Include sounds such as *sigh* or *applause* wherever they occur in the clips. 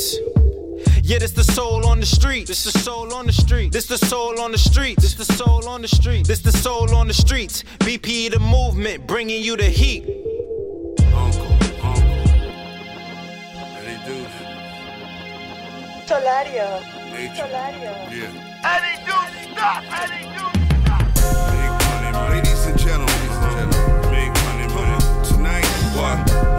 streets. Yeah, this the soul on the street. This the soul on the street. This the soul on the street. This the soul on the street. This the soul on the streets. BP the movement, bringing you the heat. Uncle, uncle. Any dudes? Solario. Nature. Solario. Yeah. Any dudes, stop. Any dudes, stop. Big money, money. Ladies and gentlemen. Ladies and gentlemen. Big money, money. Tonight, what?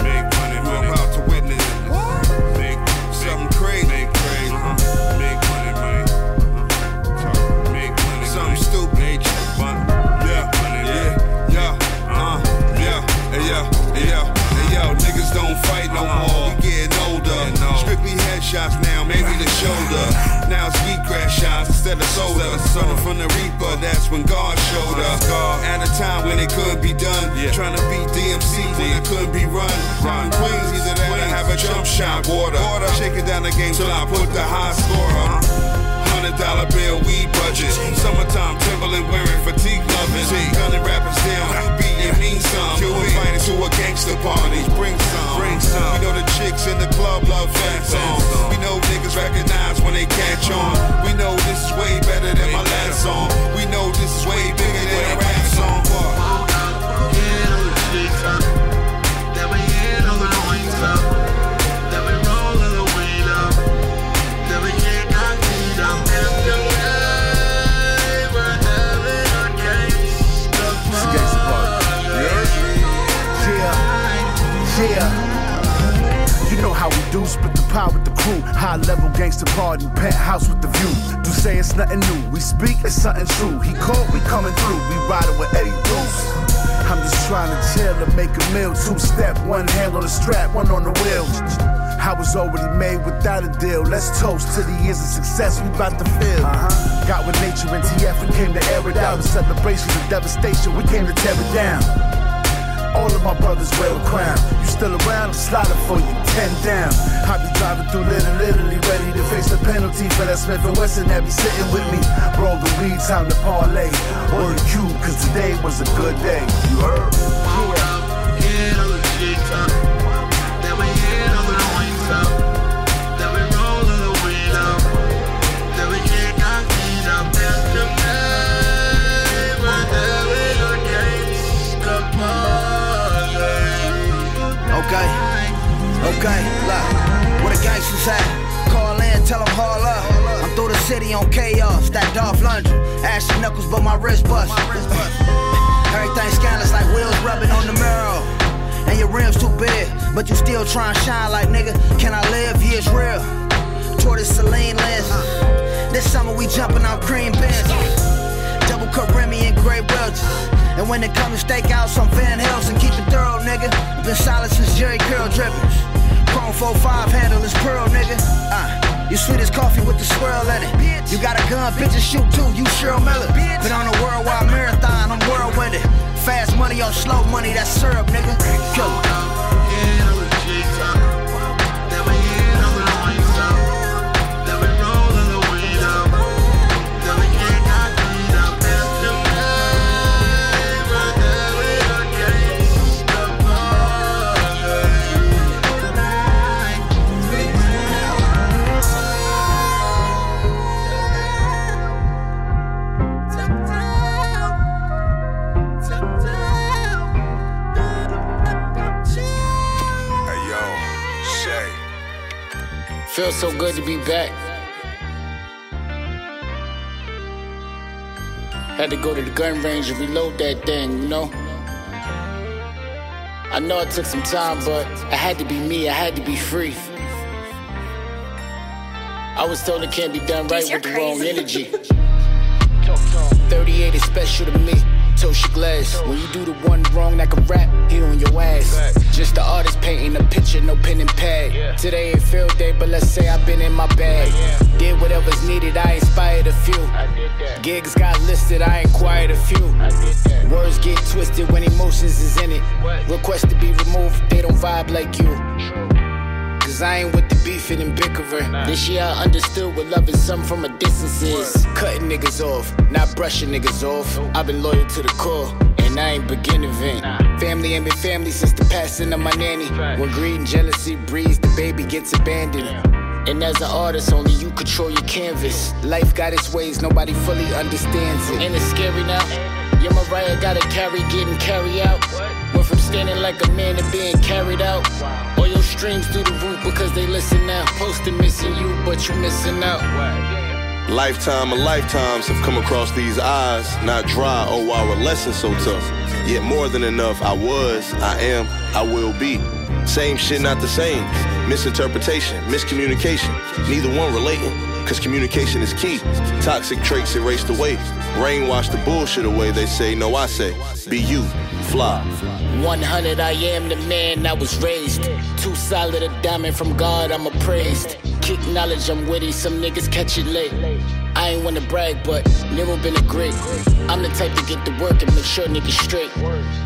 Shots now, maybe the shoulder. Now it's wheatgrass shots instead of soda. Running from the reaper, that's when God showed up. At a time when it could be done. Trying to beat DMC when it couldn't be run. Run Queens, either that or have a jump shot. Water. Shaking down the game till I put the high score up. Hundred dollar bill, weed budget. Summertime Timberland wearing fatigue loving. Gunning rappers down, beat it mean some. You invited to a gangster party, bring some. Bring some. We know the chicks in the club love fat songs. We know niggas recognize when they catch on. We know this is way better than my last song. We know this is way bigger than a rap song. Do, split the pie with the crew. High level gangster party, penthouse with the view. Do say it's nothing new. We speak, it's something true. He called, we coming through. We riding with Eddie Deuce. I'm just trying to chill and make a meal. Two step, one hand on the strap, one on the wheel. I was already made without a deal. Let's toast to the years of success we about to feel. Uh-huh. Got with nature and TF, we came to air it out. A celebration of devastation, we came to tear it down. All of my brothers wear a crown. You still around? I'm sliding for you, ten down. I be driving through Little Italy, ready to face the penalty for that Smith and Wesson that be sitting with me. Roll the weed, time to parlay. Or the cue, cause today was a good day. You heard? Okay, okay, look, where the gangsters at? Call in, tell them haul up. I'm through the city on chaos, that Dolph Lundgren. Ashy knuckles, but my wrist bust. Everything scandalous like wheels rubbing on the mirror. And your rims too big, but you still try and shine like nigga. Can I live? Yeah, it's real. Tortoise Celine lens. This summer we jumping on cream bins. Cut Remy and welches. And when it comes to steakouts on Van Helsing, keep it thorough, nigga. Been solid since Jheri Curl drippings. Chrome 4-5 handle is pearl, nigga. Uh, you sweet as coffee with the swirl in it. You got a gun, bitches shoot too, you Cheryl Miller. Been on a worldwide marathon, I'm whirlwinded. Fast money or slow money, that's syrup, nigga. Kill Feels so good to be back. Had to go to the gun range and reload that thing, you know? I know it took some time, but I had to be me, I had to be free. I was told it can't be done right with the wrong energy. *laughs* 38 is special to me. Tosha Glass. When you do the one wrong like a rap, he on your ass. Just the artist painting a picture, no pen and pad. Today ain't field day, but let's say I've been in my bag. Did whatever's needed, I inspired a few. Gigs got listed, I inquired a few. Words get twisted when emotions is in it. Request to be removed, they don't vibe like you. Cause I ain't with the beefing and bickering. This year I understood what loving some from a distance is. Cutting niggas off, not brushing niggas off. I've been loyal to the core. And I ain't beginning vent. Family ain't been family since the passing of my nanny. When greed and jealousy breeds, the baby gets abandoned. And as an artist, only you control your canvas. Life got its ways, nobody fully understands it. And it's scary now? Your Mariah gotta carry, getting carried out. Went from standing like a man to being carried out. All your streams through the roof because they listen now. Posting missing you, but you missing out. Lifetime of lifetimes have come across these eyes, not dry. Oh, our lesson so tough. Yet more than enough, I was, I am, I will be. Same shit, not the same. Misinterpretation, miscommunication, neither one relating. Cause communication is key. Toxic traits erased away. Brainwash the bullshit away, they say. No, I say, be you, fly. 100, I am the man I was raised. Too solid a diamond from God, I'm appraised. Kick knowledge, I'm witty, some niggas catch it late. Ain't wanna brag, but never been a great. I'm the type to get to work and make sure niggas straight.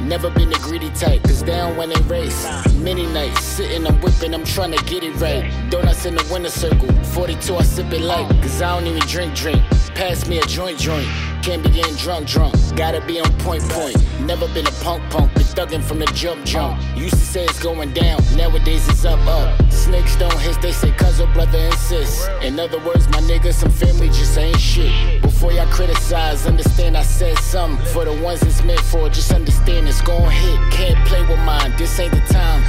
Never been a greedy type, cause down when they race. Many nights, sitting, I'm whipping, I'm trying to get it right. Donuts in the winner circle, 42, I sip it light, cause I don't even drink, drink. Pass me a joint, joint. Can't be getting drunk, drunk. Gotta be on point, point. Never been a punk, punk. Been thugging from the jump, jump. Used to say it's going down, nowadays it's up, up. Snakes don't hiss, they say cuz brother insist. In other words, my nigga, some family just ain't shit. Before y'all criticize, understand I said something. For the ones it's meant for, just understand it's gon' hit. Can't play with mine, this ain't the time.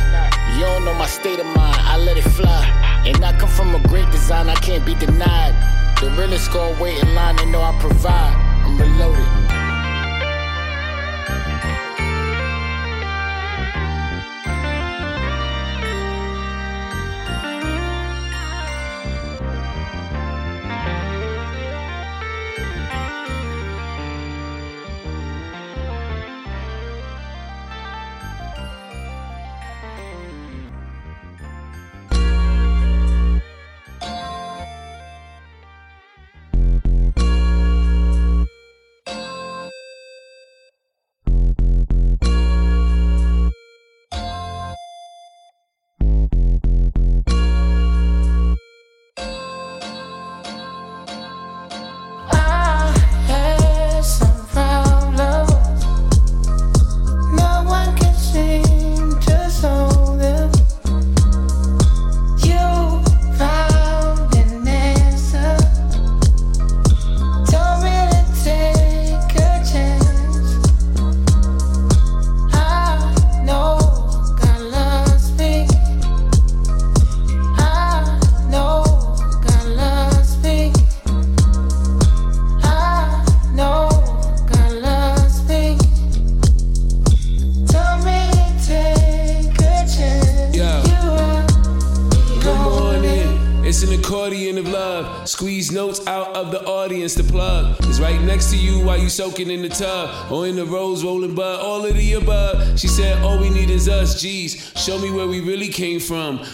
You don't know my state of mind, I let it fly. And I come from a great design, I can't be denied. The realest gon' wait in line, they know I provide. Soaking in the tub or in the rose rolling bud, all of the above. She said, All we need is us, G's. Show me where we really came from.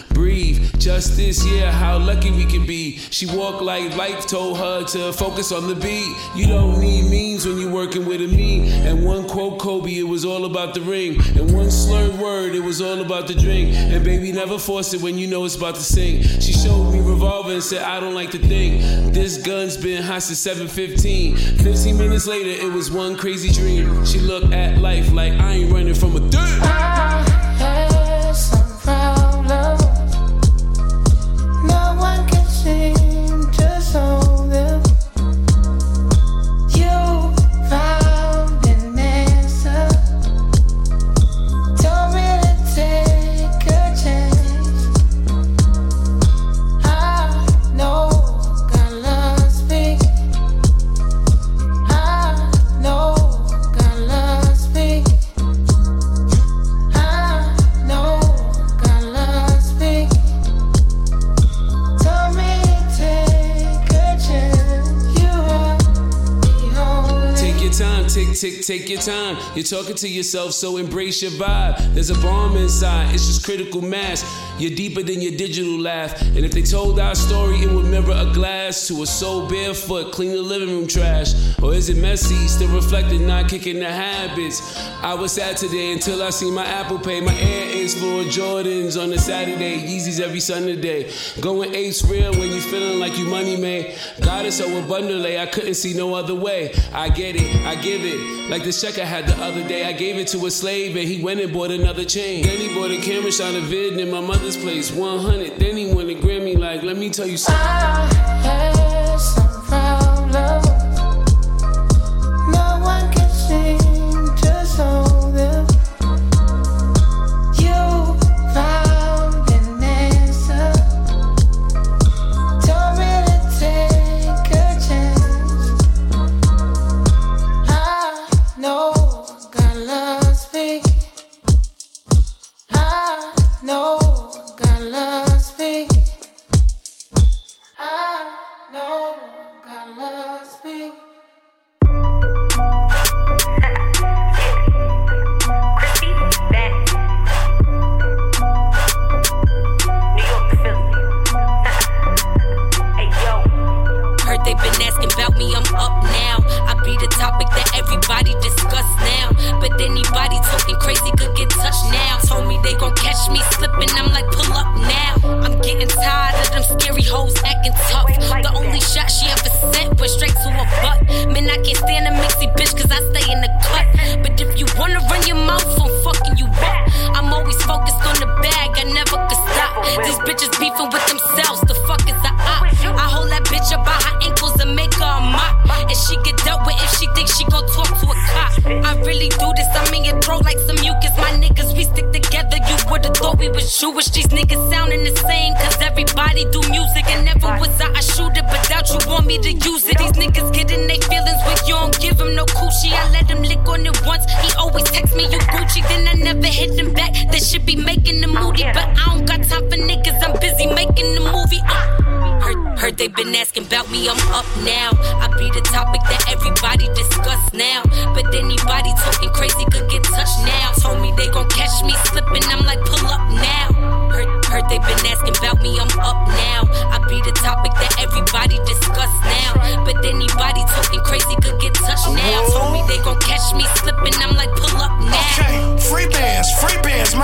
Justice, yeah, how lucky we can be. She walked like life told her to focus on the beat. You don't need means when you're working with a me. And one quote, Kobe, it was all about the ring. And one slurred word, it was all about the drink. And baby, never force it when you know it's about to sing. She showed me revolver and said, I don't like to think. This gun's been hot since 715. 15 minutes later, it was one crazy dream. She looked at life like I ain't running from a thing. Take your time. You're talking to yourself, so embrace your vibe. There's a bomb inside, it's just critical mass. You're deeper than your digital laugh. And if they told our story, it would mirror a glass to a soul barefoot, clean the living room trash. Or is it messy, still reflecting, not kicking the habits? I was sad today until I see my Apple Pay. My Air is for Jordans on a Saturday, Yeezys every Sunday. Day. Going eight's real when you feeling like you money made. God is so abundantly, I couldn't see no other way. I get it, I give it. Like the check I had the other day, I gave it to a slave and he went and bought another chain. Then he bought a camera, shot a vid and my mother's place, 100. Then he won a Grammy, like, let me tell you something. Ah.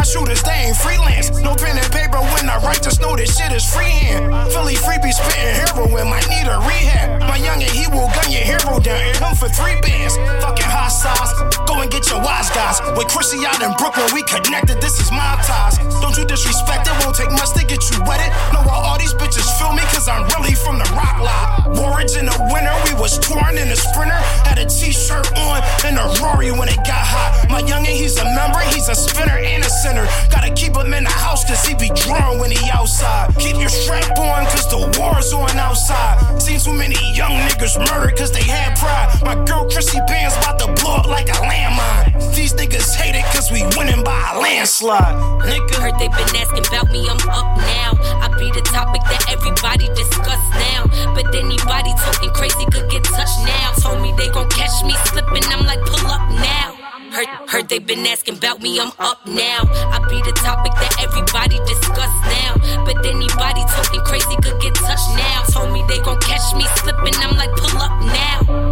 shooters, they ain't freelance. No pen and paper when I write, just know this shit is freehand. Philly freebie spitting heroin, might need a rehab. My youngin', he will go arrow down and for three bands. Fucking hot size. Go and get your wise guys. With Chrissy out in Brooklyn, we connected. This is my ties. Don't you disrespect it. Won't take much to get you wetted. Know why all these bitches feel me? Cause I'm really from the rock lot. Warriors in the winter. We was touring in a sprinter. Had a t shirt on and a Rory when it got hot. My youngin', he's a member. He's a spinner and a center. Gotta keep him in the house cause he be drawn when he outside. Keep your strap on cause the war's on outside. Seen too many young niggas murdered cause they had pride. My girl Chrissy Bands about to blow up like a landmine. These niggas hate it cause we winning by a landslide. Nigga, heard they been asking about me, I'm up now. I be the topic that everybody discuss now. But anybody talking crazy could get touched now. Told me they gon' catch me slipping, I'm like, pull up now. Heard, heard they been asking about me, I'm up now. I be the topic that everybody discuss now. But anybody talking crazy could get touched now. Told me they gon' catch me slipping, I'm like, pull up now.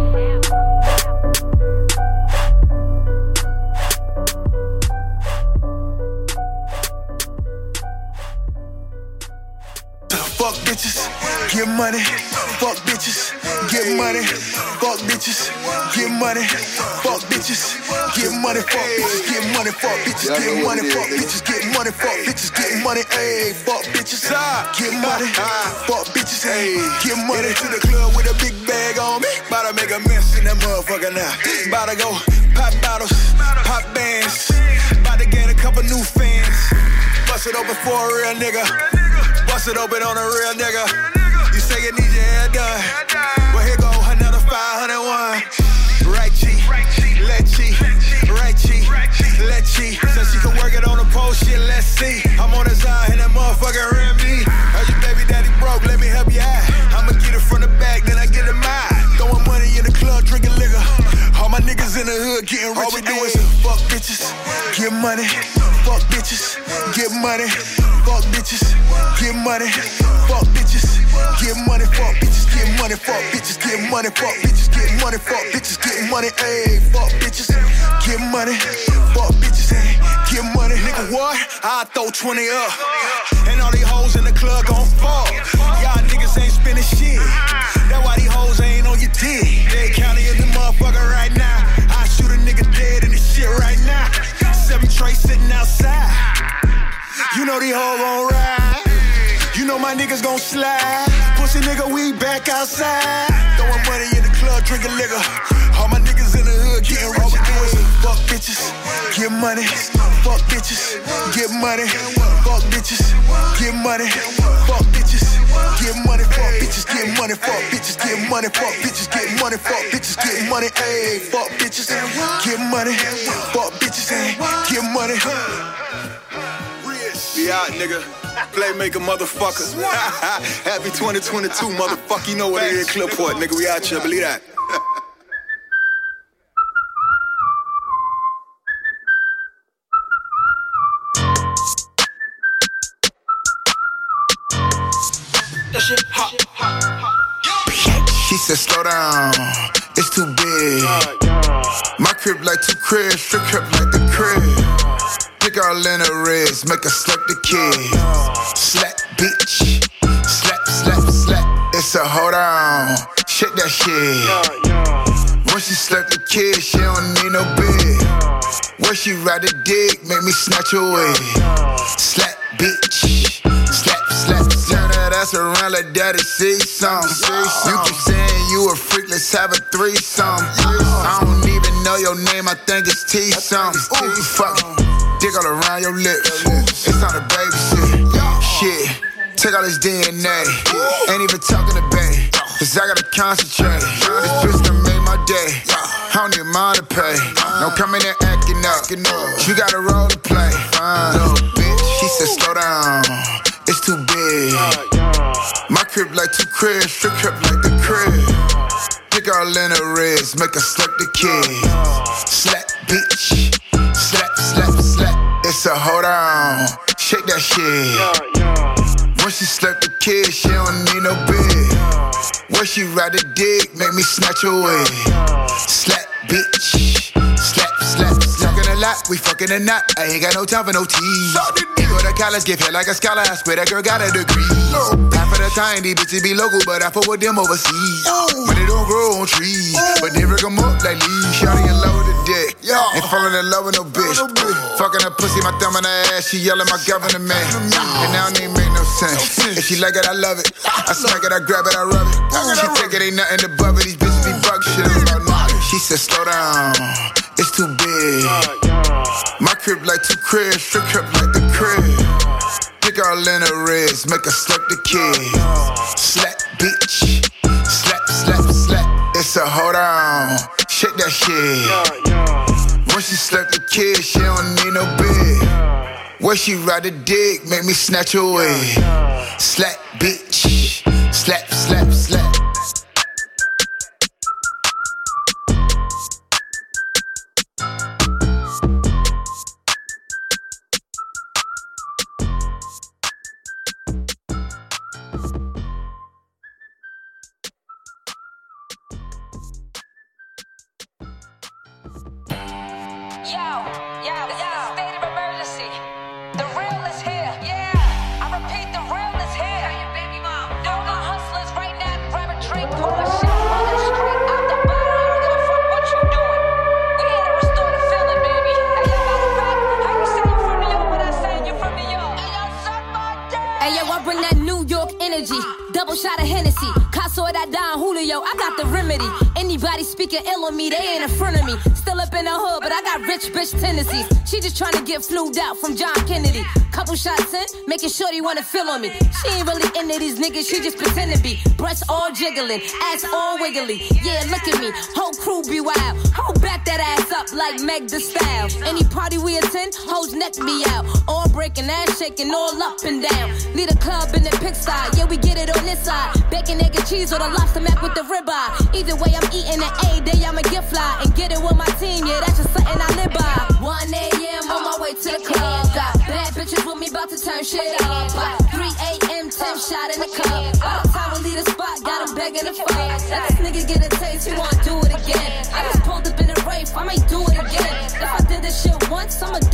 fuck bitches, get money, fuck bitches, get money, fuck bitches, get money, fuck bitches, get money, fuck bitches, get money, fuck bitches, get money, fuck bitches, get money, fuck bitches, get money, ayy, fuck bitches, get money, fuck bitches, ayy, get money. To the club with a big bag on me, bout to make a mess in that motherfucker now, bout to go pop bottles, pop bands, bout to get a couple new fans, bust it open for a real nigga. Bust it open on a real nigga. You say you need your hair done. Well, here go another 501. Right cheek, left cheek, right cheek, left cheek. So she can work it on the pole, shit, let's see. I'm on his eye and that motherfucker rim me. Heard your baby daddy broke, let me help you out. I'ma get it from the back, then I get it mine. Throwing money in the club, drinking liquor. All my niggas in the hood getting rich. All we do is fuck bitches, get money. Fuck bitches, get money. Fuck bitches, get money. Fuck bitches, get money. Fuck bitches, get money. Fuck bitches, get money. Fuck bitches, get money. Fuck bitches, get money, ayy, fuck bitches, get money. Fuck bitches, get money. Nigga, what? I throw 20 up. And all these hoes in the club gon' fall. Y'all niggas ain't spending shit. That's why these hoes ain't on your dick. They counting in the motherfucker right Trays sitting outside. You know these hoes gon' ride. You know my niggas gon' slide. Pussy nigga, we back outside. Throwing money in the club, drinking liquor. All my niggas in the hood getting rich and doing some fuck bitches. Get money. Fuck bitches. Get money. Fuck bitches. Get money. Get money. Fuck bitches. Get money. Fuck bitches. Get money. Fuck bitches. Get money. Fuck bitches. Get money. Ayy. Fuck bitches. Get money. Fuck bitches. Get money. Be out, nigga. Playmaker, motherfucker. *laughs* Happy 2022, motherfucker. You know what it is, Clipport, nigga. We out here, believe that. *laughs* She said, slow down, it's too big. My crib like two cribs, strip crib like the crib. Pick all in her wrist, make her slap the kid. Slap, bitch. Slap, slap, slap. It's a hold on, shake that shit. When she slap the kid, she don't need no bed. When she ride the dick, make me snatch away. Slap, bitch. Ass around like daddy see some. You keep saying you a freak, let's have a threesome. I don't even know your name, I think it's T something. Ooh, fuck. Dick all around your lips. It's time to baby shit. Shit. Take all this DNA. Ain't even talking to Bay. Cause I gotta concentrate. This bitch done made my day. I don't need mine to pay. No coming in acting up. You got a role to play. Fine. Little bitch. She said, slow down. Too big. My crib like two cribs. Strip crib like the crib. Pick in her wrist. Make her slap the kid. Slap, bitch. Slap, slap, slap. It's a hold on. Shake that shit. When she slap the kid, she don't need no bed. When she ride the dick, make me snatch away. Slap, bitch. Lot, we fucking a knot. I ain't got no time for no. He go to college, give hair like a scholar. I swear that girl got a degree. Half of the time, these bitches be local, but I fuck with them overseas. Money don't grow on trees, but they 'em up like leaves. Shawty in love with the dick. Ain't falling in love with no bitch. Fucking a pussy, my thumb in her ass. She yelling my governor man. And now it ain't make no sense. If she like it, I love it. I smack it, I grab it, I rub it. She think it ain't nothing above it. These bitches be bug shit. She said, slow down. It's too big. My crib like two cribs, strip crib like the crib. Pick all in her wrist, make her slap the kid. Slap, bitch. Slap, slap, slap. It's a hold on. Shake that shit. When she slap the kid, she don't need no bed. When she ride the dick, make me snatch away. Slap, bitch. Slap, slap, slap. Remedy. Anybody speaking ill on me, they ain't in front of me. Still up in the hood, but I got rich bitch tendencies. She just trying to get flued out from John Kennedy. Couple shots in, making sure they wanna feel on me. She ain't really into these niggas, she just pretend to be. Breasts all jiggling, ass all wiggly. Yeah, look at me, whole crew be wild. Back that ass up like Meg the Style. Any party we attend, hoes neck be out. All breaking, ass shaking, all up and down. Lead a club in the pigsty, yeah, we get it on this side. Bacon, egg, and cheese, or the lobster mac with the ribeye. Either way, I'm eating an A day, I'ma get fly and get it with my team. Yeah, that's just something I live by. 1 a.m. on my way to the club. Got bad bitches with me, about to turn shit up. By 3 a.m., 10 shot in the cup. By the time we leave the spot, got begging to fuck. Let this nigga get a taste, he wanna do it again. Once, I'ma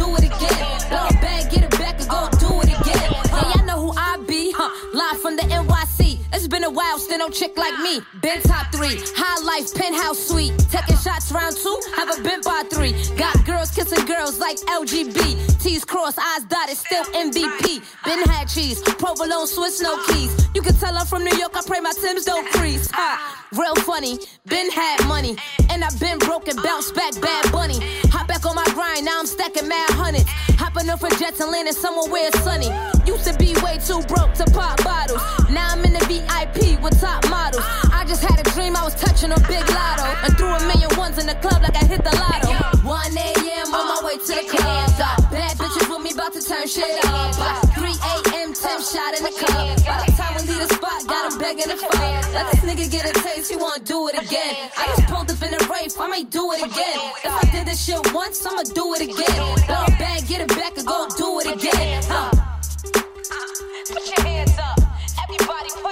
It's been a while, still no chick like me. Been top three, high life, penthouse suite. Taking shots round two, haven't been by three. Got girls kissing girls like LGB. T's crossed, eyes dotted, still MVP. Been had cheese, provolone, Swiss, no keys. You can tell I'm from New York, I pray my Tim's don't crease. Ha, real funny, been had money. And I've been broken, bounce back, bad bunny. Hop back on my grind, now I'm stacking mad hundreds. Hopping up for jets and landing somewhere where it's sunny. Used to be way too broke to pop bottles. Now I'm in the VIP with top models. I just had a dream I was touching a big lotto. And threw a million ones in the club like I hit the lotto. 1 a.m. on my way to the club. Bad bitches with me about to turn shit up. By 3 a.m. 10 shot in the cup. By the time we leave the spot, got him begging to fuck. Let this nigga get a taste, he wanna do it again. I just pulled up in the Wraith, I may do it again. If I did this shit once, I'ma do it again. Blow a bag, get it back, and go do it again. Huh.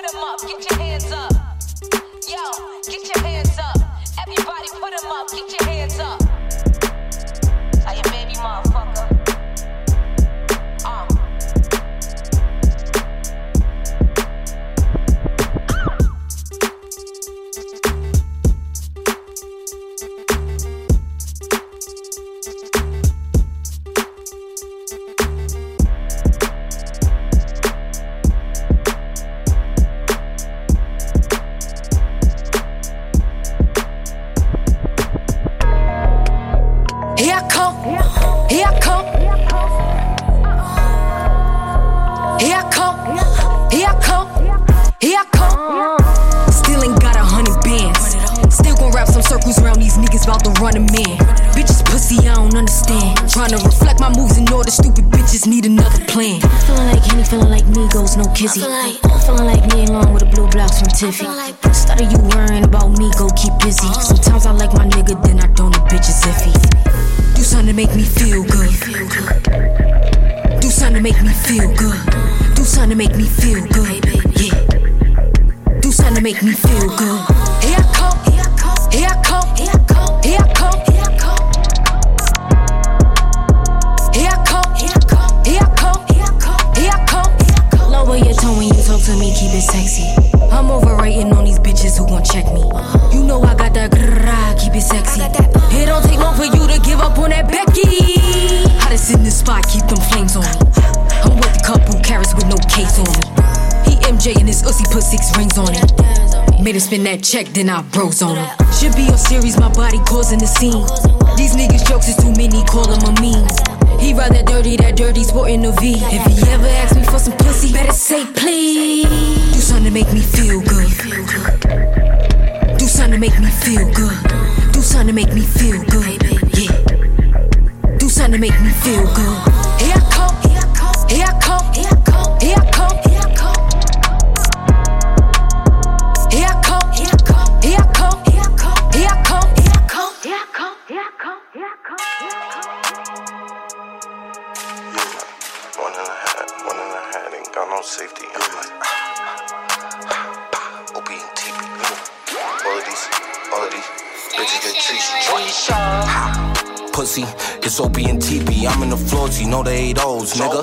Put them up. Get your hands up. Yo, get your hands up. Everybody put them up. Get your hands up. Are you baby motherfucker? Niggas about to run them in. Bitches pussy, I don't understand. Trying to reflect my moves and all the stupid bitches need another plan. Feeling like Henny, feeling like Migos, no kizzy. Feeling like me along with the blue blocks from Tiffy. Instead of you worrying about me, go keep busy. Sometimes I like my nigga, then I don't. The bitch is iffy. Do something to make me feel good. Do something to make me feel good. Do something to make me feel good. Yeah. Do something to make me feel good. Keep it sexy. I'm overrating on these bitches who gon' check me. You know I got that grrrr, keep it sexy. It don't take long for you to give up on that Becky. Hottest in the spot, keep them flames on me. I'm with a couple carrots with no case on me. He MJ and his ussy put six rings on it. Made him spend that check, then I bros on him. Should be on series, my body causing the scene. These niggas jokes is too many, call him a meme. He ride that dirty, that dirty sporting the V. If he ever asks me for some pussy, better say please. Do something to make me feel good. Do something to make me feel good. Do something to make me feel good. Yeah. Do something to make me feel good. Safety. I'm like, OB and TP. All of these, all of these bitches get cheesy. Pussy, it's OP and TP. I'm in the floors, you know the eight O's, nigga.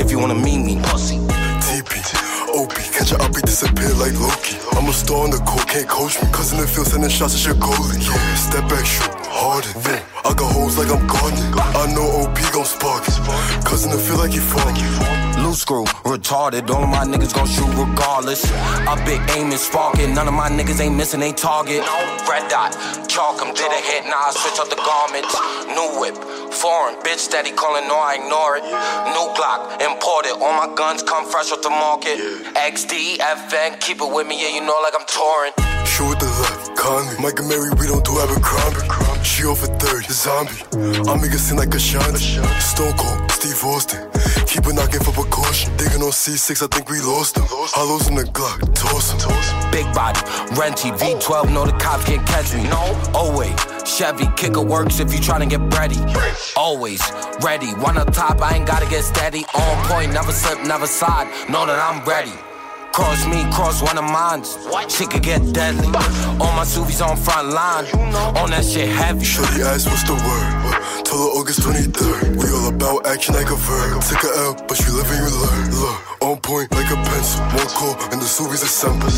If you wanna meet me, pussy. TP, OP, catch a uppy disappear like Loki. I'm a star on the court, can't coach me. Cause in the field, sending shots at your goalie. Yeah, step back, shoot, harder. I got hoes like I'm gardening. I know OP gon' spark it. Cause in the like he falling. Loose screw, retarded. All of my niggas gon' shoot regardless. I big aim and spark it. None of my niggas ain't missing a target. Red dot, chalk chalk 'em, did a hit, now I switch up the garments. New whip, foreign, bitch steady calling, no, I ignore it. New Glock, imported. All my guns come fresh off the market. XD, FN, keep it with me, yeah, you know, like I'm touring. Shoot with the left, Conley. Mike and Mary, we don't do Abercrombie. She over 30, zombie. I make it seem like a shanty. Stone Cold, Steve Austin. Keep it knocking for precaution. Digging on C6, I think we lost him. Hollows in the Glock, toss him. Big body, renty, V12, know the cops can't catch me. No, always. Chevy, kicker works if you tryna get ready. Always ready. One up top, I ain't gotta get steady. On point, never slip, never slide. Know that I'm ready. Cross me, cross one of mine. Shit could get deadly. All my Suvies on front line. On that shit heavy. Shorty asked what's the word. Told her August 23rd. We all about action like a verb. Took a L, but you live and you learn. Look, on point like a pencil. More cool, and the Suvies assemble.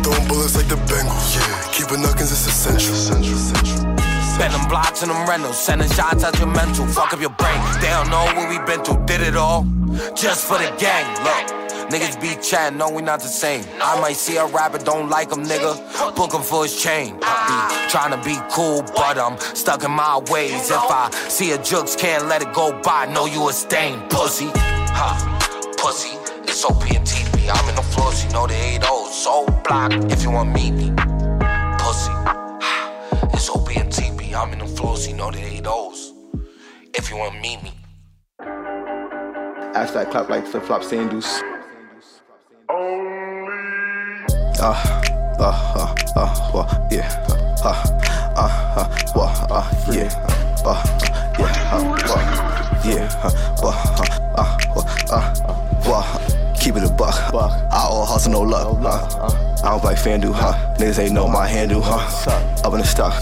Throwing bullets like the Bengals. Yeah, keeping knockings is essential. Spend them blocks and them rentals. Sending shots at your mental. Fuck up your brain. They don't know what we been through. Did it all. Just for the gang. Look. Niggas be chatting, no, we not the same. I might see a rapper, don't like him, nigga. Book him for his chain. Be trying to be cool, but I'm stuck in my ways. If I see a jukes, can't let it go by. Know you a stain, pussy. Ha, pussy. It's TP. I'm in the floors, you know the 8 So block if you want me. Pussy. I'm in the floors, you know the 8 If you want meet me. Hashtag clap like flip flop sandals. Uh, uh, uh, uh, well, yeah, uh, uh, uh, well, uh, yeah, uh, uh, yeah, uh, well, yeah, uh, well, uh, uh, well, uh, well, keep it a buck. I all hustle, no luck. Uh, I don't play FanDuel, huh? Niggas ain't know my handle, huh? Up in the stock.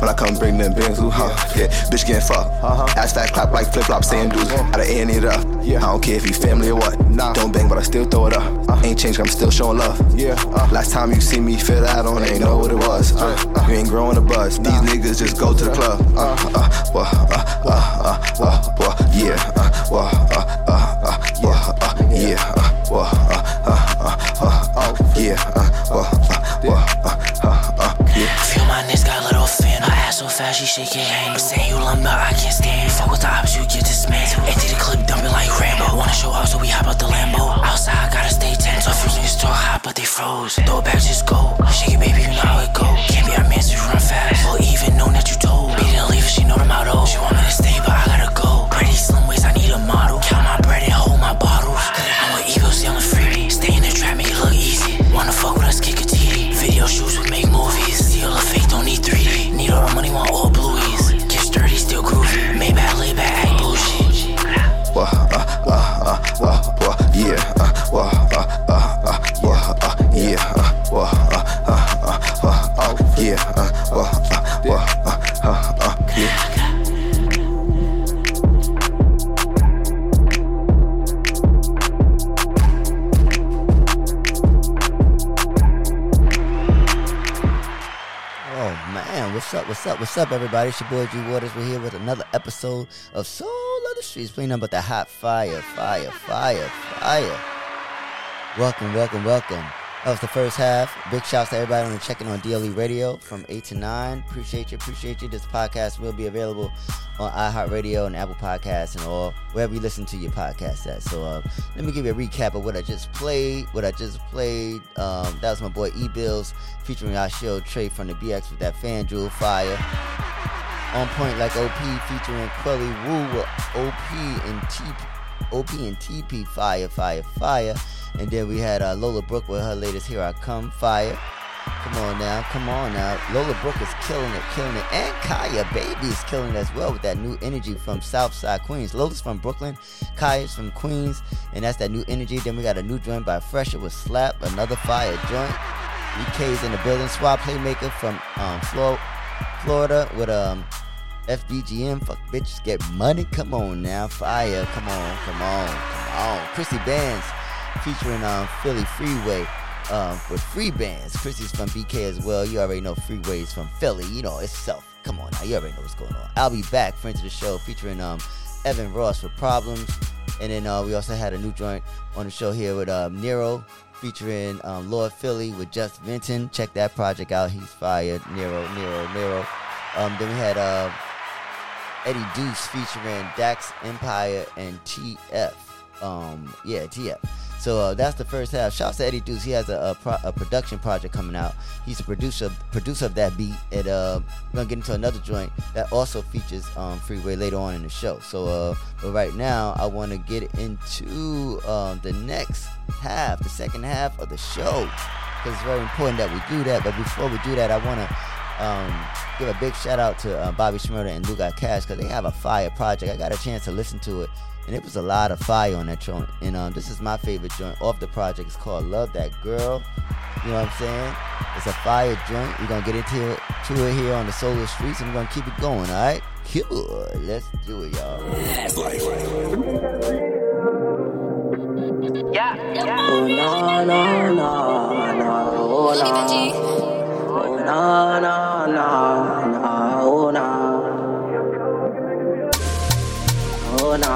When I come bring them bands, huh? Yeah, bitch getting fucked. Ass fat clap like flip flop sandals. Gotta end it up. Yeah. I don't care if you family or what. Nah. Don't bang, but I still throw it up. Ain't changed, I'm still showing love. Yeah. Last time you see me fit out on, ain't know what it was. Uh, you ain't growing a buzz. These niggas just go to the club. Uh, uh, uh, uh, uh, uh, yeah. Uh, uh, uh, uh, uh, yeah. Uh, well, uh, uh, uh, uh, yeah. Uh, well, uh, well, uh, uh, uh, yeah. Feel my niggas got lit off fan. Her ass so fast, she shake hand. Saying you lumber, I can't stand. Fuck with the ops, you get dismantled. Empty the clip, dumping like Rambo. Wanna show off, so we hop out the Lambo. Outside, gotta stay tense. Off few niggas talk hot, but they froze. Throw it back, just go. Shake it, baby, you know how it go. Can't be our man, so you run fast. Or even know that you told. Beat and leave her, she know them out. She want me to stay, up? Everybody? It's your boy G Waters. We're here with another episode of Soul of the Streets, playing but the hot fire, fire, fire, fire. Welcome, welcome, welcome. That was the first half. Big shouts to everybody on the checking on DLE Radio from 8 to 9. Appreciate you, appreciate you. This podcast will be available on iHeartRadio and Apple Podcasts and all wherever you listen to your podcast at. So uh, let me give you a recap of what I just played. What I just played. Um, that was my boy E Bills featuring our show Trey from the BX with that FanDuel fire. On point like OP featuring Quelly Woo with OP and TP. OP and TP fire, fire, fire. And then we had uh, Lola Brooke with her latest Here I Come fire. Come on now, come on now. Lola Brooke is killing it, killing it. And Kaya Baby is killing it as well with that new energy from Southside Queens. Lola's from Brooklyn, Kaya's from Queens, and that's that new energy. Then we got a new joint by Fresher with Slap, another fire joint. EK's in the building. Swap Playmaker from um, Flor- Florida with um FBGM. Fuck bitches get money. Come on now, fire. Come on, come on, come on. Chrissy Bands featuring um Philly Freeway. Um, with free bands. Chrissy's from BK as well. You already know Freeways from Philly. You know itself. Come on now, you already know what's going on. I'll be back, friends of the show, featuring um Evan Ross with Problems. And then uh, we also had a new joint on the show here with um, Nero featuring um, Lord Philly with Just Vinton. Check that project out. He's fired. Nero, Nero, Nero. Um, then we had uh, Eddie Deuce featuring Dax Empire and TF. Um, yeah, TF. So uh, that's the first half. Shouts to Eddie Deuce. He has a, a, pro- a production project coming out. He's a producer producer of that beat. And uh, we're gonna get into another joint that also features um, Freeway later on in the show. So, uh, but right now I want to get into um, the next half, the second half of the show, because it's very important that we do that. But before we do that, I want to um, give a big shout out to uh, Bobby Shmurda and Lou Got Cash because they have a fire project. I got a chance to listen to it, and it was a lot of fire on that joint. And um, this is my favorite joint off the project. It's called Love That Girl. You know what I'm saying? It's a fire joint. We're gonna get into it, to it here on the Solar Streets, and we're gonna keep it going. All right? Cool. Let's do it, y'all. Yeah, yeah. Oh, no, no, no, no, oh, no. Oh, no, no, no, no, oh, no. Oh, no.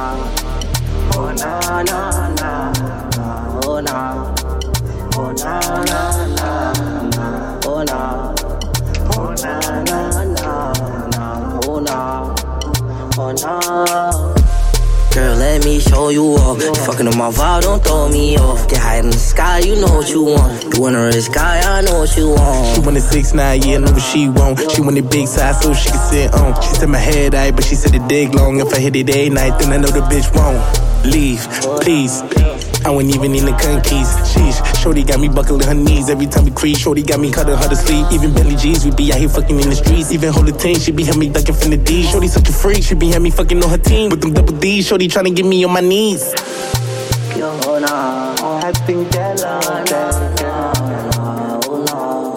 Oh, no, no, no, no, oh, no. Oh, no, no, no, no, oh, no. Oh, oh. Oh, no. Girl, let me show you off. Fucking on my vibe, don't throw me off. Get high in the sky, you know what you want. You wanna risk sky, I know what you want. She wanted six nine, yeah, know what she want. She wanted big size so she can sit on. She said my head aight, but she said it dig long. If I hit it every night, then I know the bitch won't leave. Please. I wasn't even in the countries. Sheesh, Shorty got me buckling her knees every time we creep. Shorty got me cutting her to sleep. Even Bentley G's, we be out here fucking in the streets. Even hold the team, she be had me ducking from the D. Shorty such a freak, she be had me fucking on her team with them double D's. Shorty trying to get me on my knees. Yo, nah, I think that love that girl. No.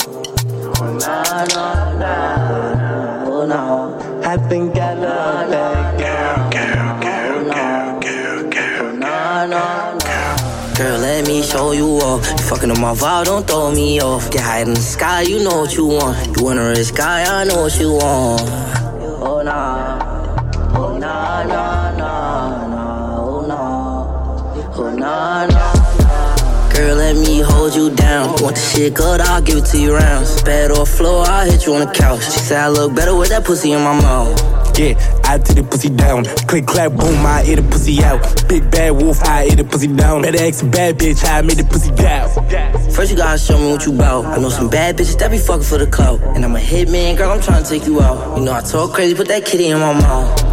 Nah, nah, nah. No. I think I love that girl. Girl, girl, girl, girl, girl, nah, nah, nah. Girl, let me show you off. You fucking on my vibe, don't throw me off. Get high in the sky, you know what you want. You wanna risk sky, I know what you want. Oh, nah. Oh, nah, nah, nah, nah. Oh, nah. Oh, nah, nah. Girl, let me hold you down. Want the shit good, I'll give it to you rounds. Bed or floor, I'll hit you on the couch. She said I look better with that pussy in my mouth. Yeah, I take the pussy down. Click, clap, boom, I eat the pussy out. Big bad wolf, I eat the pussy down. Better ask a bad bitch, I made the pussy down. First you gotta show me what you bout. I know some bad bitches that be fucking for the clout. And I'm a hitman, girl, I'm trying to take you out. You know I talk crazy, put that kitty in my mouth.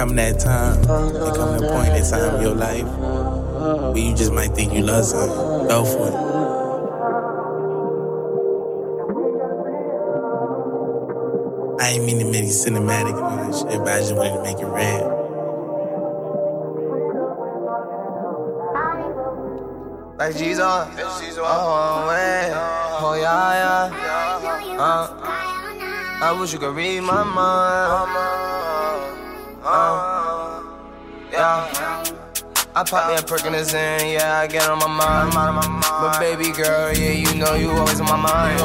Come that time, it come that point in time of your life where you just might think you love something. Go for it. I ain't mean to make it cinematic and all that shit, but I just wanted to make it real. Like G's on. Oh, man. Oh, yeah, yeah. Uh, I wish you could read my mind. Uh, yeah. I pop me a perk in the Zen, yeah, I get on my mind. But baby girl, yeah, you know you always on my mind.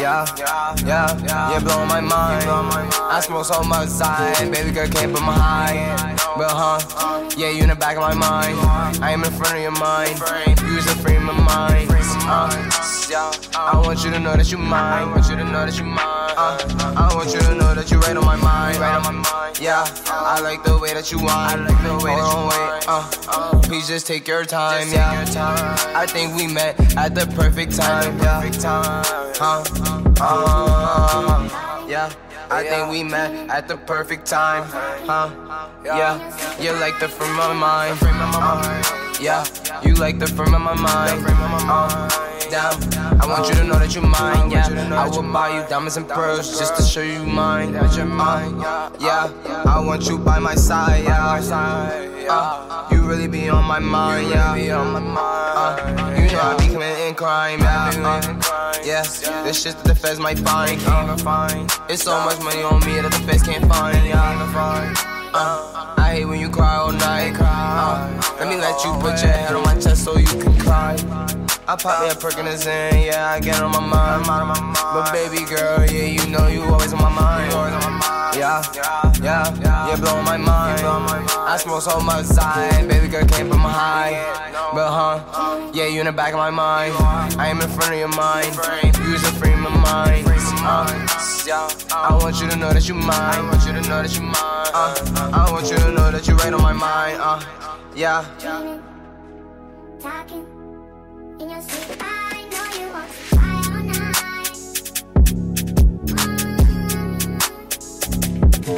Yeah, yeah, yeah, yeah, blowing my mind. I smoke so much side, baby girl can't put my high. But huh, yeah, you in the back of my mind. I am in front of your mind. Use the frame of mind. Uh, yeah, I want you to know that you mine. I want you to know that you mine. Uh, I want you to know that you right on my mind. Right on my mind. Yeah, I like the way that you want. I like the way that you want. Uh, uh, please just take your time. Yeah, I think we met at the perfect time. Yeah, huh? Uh, yeah. I think we met at the perfect time, huh? Yeah, you're like the frame of mind, uh, yeah, you like the frame of my mind, uh, down. I want you to know that you're mine, yeah. I will buy you diamonds and pearls just to show you mine, that you're mine, yeah. I want you by my side, yeah. Uh, you really be on my mind, yeah. Uh, you know I be committing crime, yeah. Uh, yeah, this shit that the feds might find, can't even find. It's so much money on me that the feds can't find, yeah. Uh, I hate when you cry all night. Uh, let me let you put your head on my chest so you can cry. I pop me a perk in yeah, I get on my mind. But baby girl, yeah, you know you always on my mind. Yeah, yeah, yeah, blowing my mind. I smoke so much Zion, baby girl can't put high. But huh, yeah, you in the back of my mind. I am in front of your mind. Use a frame of mind. Uh, I want you to know that you mine. I want you to know that you mine. Uh, I want you to know that you right on my mind. Uh, yeah. Talking in your sleep, break,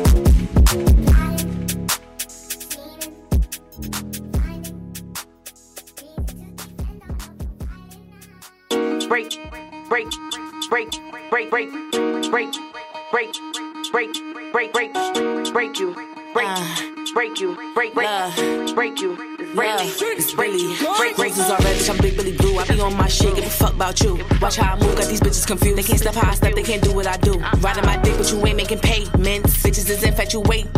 break, break, break, break, break, break, break, break, break, break, you, break, break you, break, break, break you. Yeah, it's Billy. Break races already. I'm Big Billy Blue. I be on my shit, give a fuck about you. Watch how I move, got these bitches confused. They can't step how I step, they can't do what I do. Riding my dick, but you ain't making payments. Bitches is infatuated.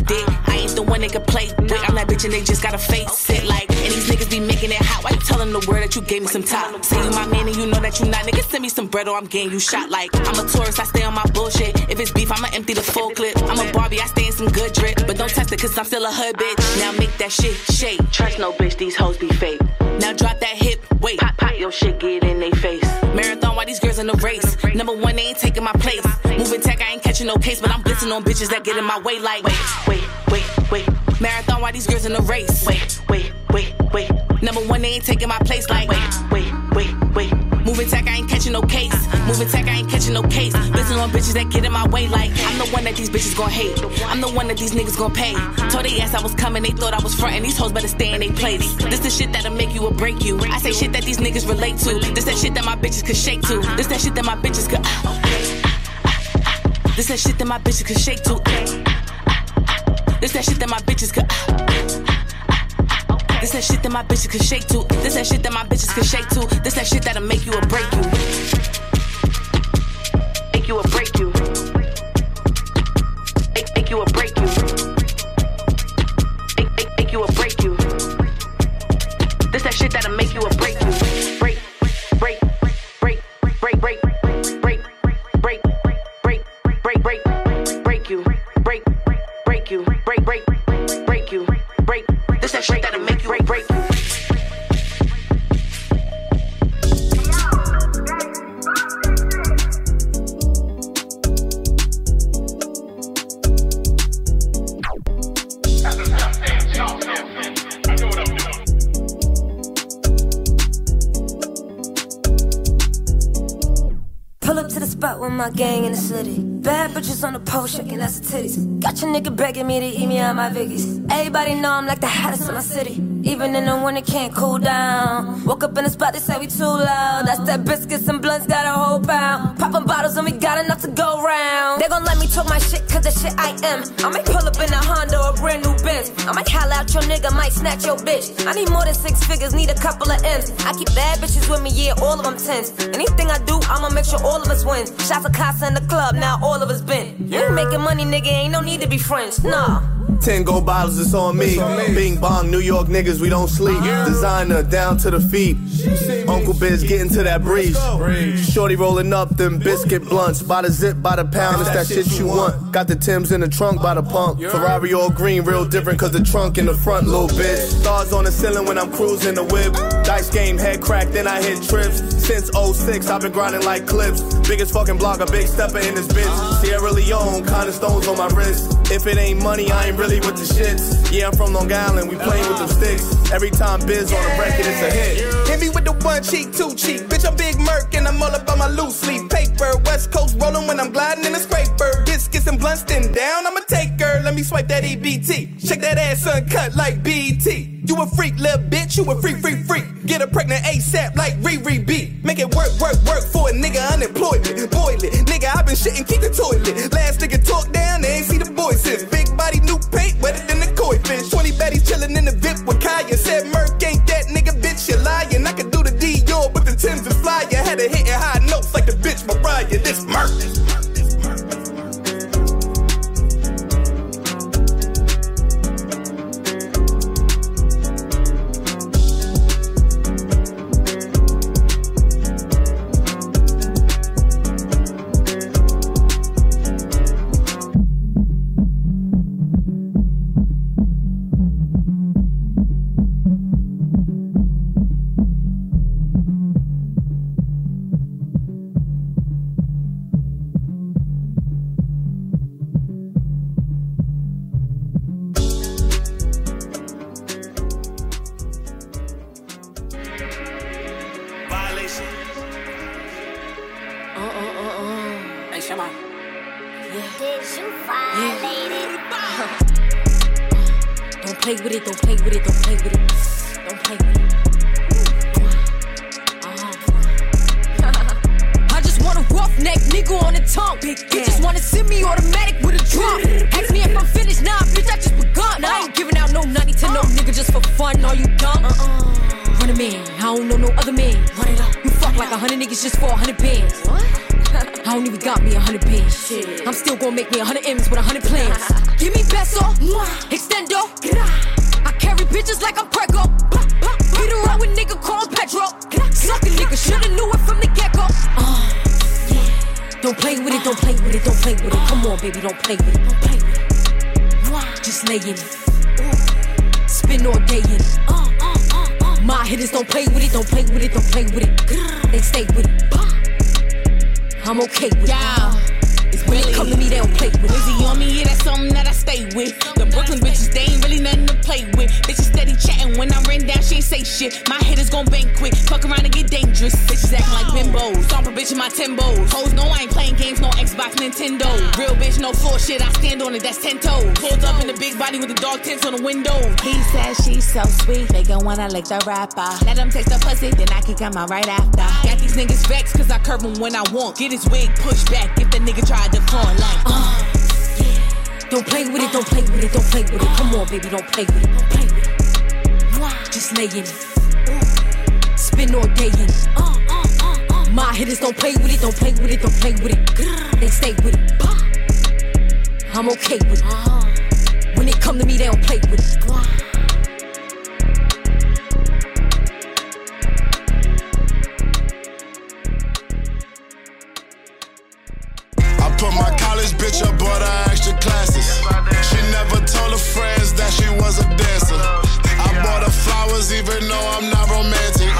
I ain't the one they can play with. I'm that bitch and they just gotta face it like. And these niggas be making it hot. Why you telling the world that you gave me some top? Say you my man and you know that you not. Niggas send me some bread or I'm getting you shot like. I'm a tourist, I stay on my bullshit. If it's beef, I'ma empty the full clip. I'm a Barbie, I stay in some good drip. But don't test it, cause I'm still a hood bitch. Now make that shit shake. Trust no bitch, these hoes be fake. Now drop that hip, wait. Pop, pop your shit, get in they face. Marathon, why these girls in the race? Number one, they ain't taking my place. Moving tech, I ain't catching no case, but I'm blitzing on bitches that get in my way like. Wait, wait, wait, wait. Marathon, why these girls in the race? Wait, wait, wait, wait. Number one, they ain't taking my place like. Wait, wait, wait, wait. Moving tech, I ain't catching no case. Moving tech, I ain't catching no case. Blitzing on bitches that get in my way like. I'm the one that these bitches gon' hate. I'm the one that these niggas gon' pay. Told they ass I was coming, they thought I was frontin'. These hoes better stay in they place. This the shit that'll make you or break you. I say shit that these niggas relate to. This that shit that my bitches could shake to. This that shit that my bitches could. ah, ah, ah. This that shit that my bitches could shake to. This that shit that my bitches could. Ah, ah, ah, this that shit that my bitches could shake to. This that shit that my bitches could shake to. This that shit that'll make you or break you. Make you or break you. Make, make you or break you. Make, make, make you or break you. This that shit that'll make you or break you. Got your nigga begging me to eat me out my Vickies. Everybody know I'm like the hottest in my city. Even in the winter can't cool down. Woke up in the spot, they say we too loud. That's that biscuits and blunts, got a whole pound. Popping bottles and we got enough to go round. They gon' let me talk my shit, cause the shit I am. I might pull up in a Honda or a brand new Benz. I might holla out your nigga, might snatch your bitch. I need more than six figures, need a couple of M's. I keep bad bitches with me, yeah, all of them tens. Anything I do, I'ma make sure all of us win. Shots of Casa in the club, now all of us been. You ain't making money, nigga, ain't no need to be friends. Nah. Ten gold bottles, it's on me. Bing bong, New York niggas, we don't sleep. Designer down to the feet. Uncle Biz getting to that breeze. Shorty rolling up them biscuit blunts. By the zip, by the pound, it's that shit you want. Got the Tims in the trunk by the pump. Ferrari all green, real different, cause the trunk in the front, little bitch. Stars on the ceiling when I'm cruising the whip. Dice game, head cracked, then I hit trips. Since 06, I've been grinding like clips. Biggest fucking blogger, big stepper in this bitch. Sierra Leone, kinda stones on my wrist. If it ain't money, I ain't really with the shits. Yeah, I'm from Long Island, we playing with them sticks. Every time Biz on the record, it's a hit. Hit me with the one cheek, two cheek. Bitch, I'm Big Merc and I'm all about my loose leaf paper. West Coast rolling when I'm gliding in a scraper. Biscuits and blunts then down, I'ma take her. Let me swipe that EBT. That ass uncut like BT. You a freak, little bitch, you a freak, freak, freak. Get her pregnant ASAP like Riri B. Make it work, work, work for a nigga unemployment. Boil it, nigga, i been shitting, keep the toilet. Last nigga Don't play with it, don't play with it, don't play with it. Come on, baby, don't play with it. Don't play with it. Just lay in it. Spin all day in it. My hitters don't play with it, don't play with it, don't play with it. They stay with it. I'm okay with it. When come to me, they don't play with it. Wizzy on me, yeah, that's something that I stay with. The Brooklyn bitches, they ain't really nothing to play with. Bitches steady chatting when I ran down, she ain't say shit. My head hitters gon' bang quick, fuck around and get dangerous. Bitches acting like bimbos, stomp a bitch in my timbos. Hoes know I ain't playing games, no Xbox, Nintendo. Real bitch, no floor shit, I stand on it, that's 10 toes. Pulled up in the big body with the dog tints on the window. He says she's so sweet, they gon' wanna lick the rapper. Let them taste the pussy, then I can come out right after. Got these niggas vexed, cause I curve him when I want. Get his wig pushed back if the nigga tried to fall like, uh. Don't play with it, don't play with it, don't play with it. Come on, baby, don't play with it. Don't play with it. Just lay in it. Spin all day in it. Uh, uh, uh, My hitters don't play with it, don't play with it, don't play with it. They stay with it. I'm okay with it. Uh-huh. When they come to me, they don't play with it. Bitch up, bought her extra classes. She never told her friends that she was a dancer. I bought her flowers even though I'm not romantic.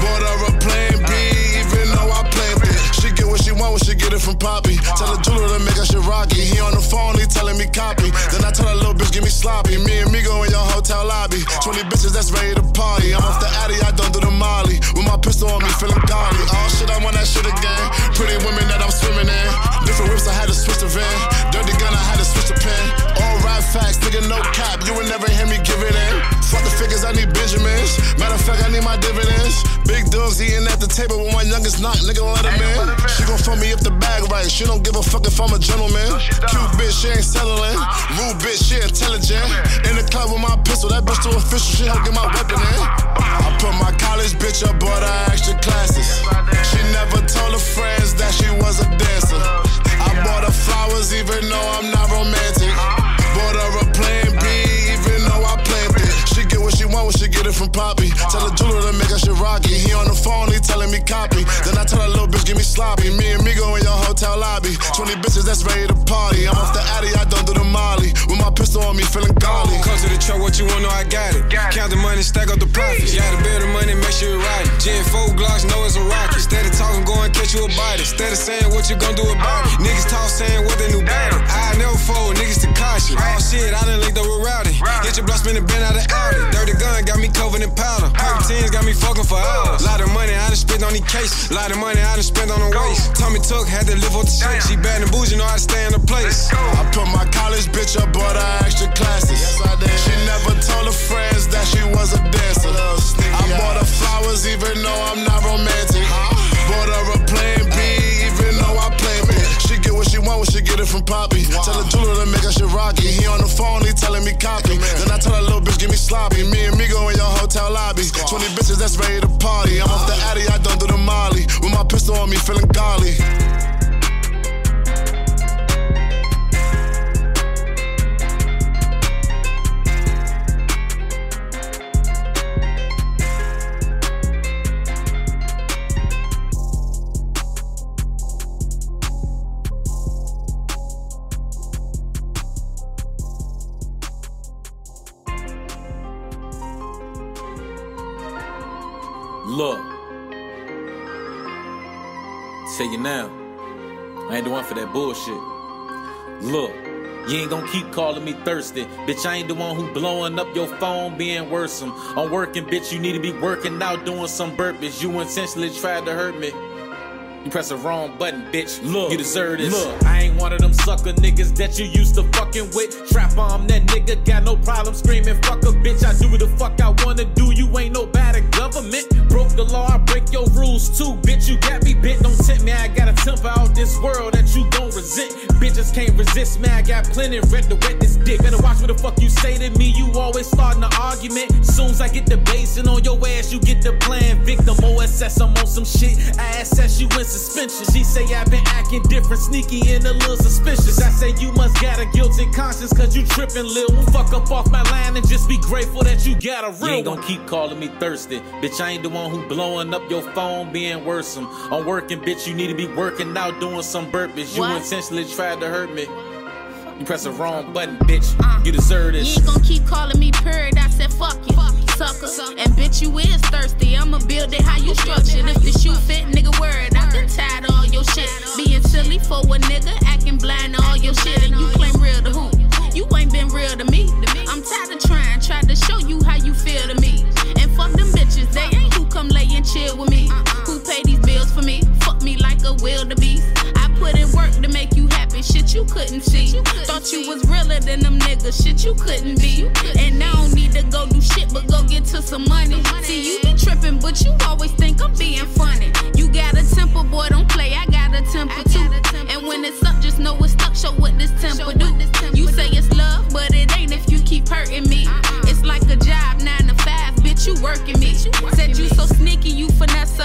Bought her a plan B even though I planned it. She get what she want when she get it from Poppy. Tell the jeweler to make her shit rocky. He on the phone, he telling me copy. Then I tell her little bitch, give me sloppy. Me and me go in your hotel lobby. 20 bitches that's ready to party. I'm off the Addy, I don't do the Molly. With my pistol on me, feeling godly. Oh shit, I want that shit again. Pretty women that I'm swimming in. Different whips, I had to switch the van. Dirty gun, I had to switch the pen. All rap facts, nigga, no cap. You will never hear me give it in. Fuck the figures, I need Benjamins. Matter of fact, I need my dividends. Big dogs eating at the table with my youngest knock, nigga, let him in. She gon' fuck me if the bag right. She don't give a fuck if I'm a gentleman. Cute bitch, she ain't settling. Rude bitch, she intelligent. In the club with my pistol, that bitch too official, she help get my weapon in. I put my college bitch up, bought her extra classes. She never told her friends that she was a dancer. I bought her flowers even though I'm not romantic. Get it from Poppy. Tell the jeweler to make her shit rocky. He on the phone, he telling me copy. Then I tell her little bitch, give me sloppy. Me and me go in your hotel lobby. 20 bitches that's ready to party. I'm off the Addy, I don't do the Molly. With my pistol on me, feeling golly. Come to the truck, what you want, know I got it. Count the money, stack up the profits. Yeah, the bill the money, make sure it right. Gen 4 Glocks, know it's a rocket. Instead of talking, go and catch you a bite. Instead of saying what you gonna do about it. Niggas talk saying what they knew about it. I never fold, niggas to caution. Oh shit, I done linked up with Rowdy. Get your blood spinning, been out of Audi. Dirty gun got me covered in powder. Perk 10s got me fucking for hours. Lot of money I done spent on these cases. Lot of money I done spent on the waist. Tommy Tuck had to live up the shit. She bad and bougie, know how to stay in the place. I put my college bitch up, bought her extra classes. She never told her friends that she was a dancer. I bought her flowers even though I'm not romantic. She get what she want when she get it from Poppy. Tell the jeweler to make her shit rocky. He on the phone, he telling me cocky. Then I tell her little bitch, give me sloppy. Me and me go in your hotel lobby. 20 bitches that's ready to party. I'm off the Addy, I don't do the Molly. With my pistol on me, feeling golly. Look. Tell you now. I ain't the one for that bullshit. Look. You ain't gonna keep calling me thirsty. Bitch, I ain't the one who blowing up your phone being worrisome. I'm working, bitch. You need to be working out doing some burpees. You intentionally tried to hurt me. You press the wrong button, bitch. Look, you deserve this. Look, I ain't one of them sucker niggas that you used to fucking with. Trap on that nigga, got no problem screaming, fuck a bitch. I do what the fuck I wanna do. You ain't no bad at government. Broke the law, I break your rules too, bitch. You got me bit, don't tempt me. I got a temper out this world that you gon' resent. Bitches can't resist me. I got plenty red to wet this dick. Better watch what the fuck you say to me. You always starting an argument. Soon as I get the basing on your ass, you get the plan victim. OSS, I'm on some shit. I assess you in suspension. She say I been acting different, sneaky and a little suspicious. I say you must got a guilty conscience, cause you tripping, lil. Fuck up off my line and just be grateful that you got a real You ain't gonna keep calling me thirsty. Bitch, I ain't the one who blowing up your phone, being worrisome. I'm working, bitch, you need to be working out, doing some burpees. You What? intentionally tried to hurt me. You press the wrong button, bitch. Uh, you deserve this. You ain't gon' keep calling me purred. I said fuck you, sucker. And bitch, you is thirsty. I'ma build it how you structured. If the shoe fit, nigga, word. I been tired of all your shit. Being silly for a nigga, acting blind to all your shit. And you claim real to who? You ain't been real to me. I'm tired of trying, tried to show you how you feel to me. And fuck them bitches, they ain't who come lay and chill with me. Who pay these bills for me? Fuck me like a wildebeest. I put in work to make you shit you couldn't see. Thought you was realer than them niggas, shit you couldn't be. And now I don't need to go do shit, but go get to some money. See, you be tripping, but you always think I'm being funny. You got a temper, boy, don't play, I got a temper too. And when it's up, just know it's stuck, show what this temper do. You say it's love, but it ain't if you keep hurting me. It's like a job, nine to five, bitch, you working me. Said you so sneaky, you finesse.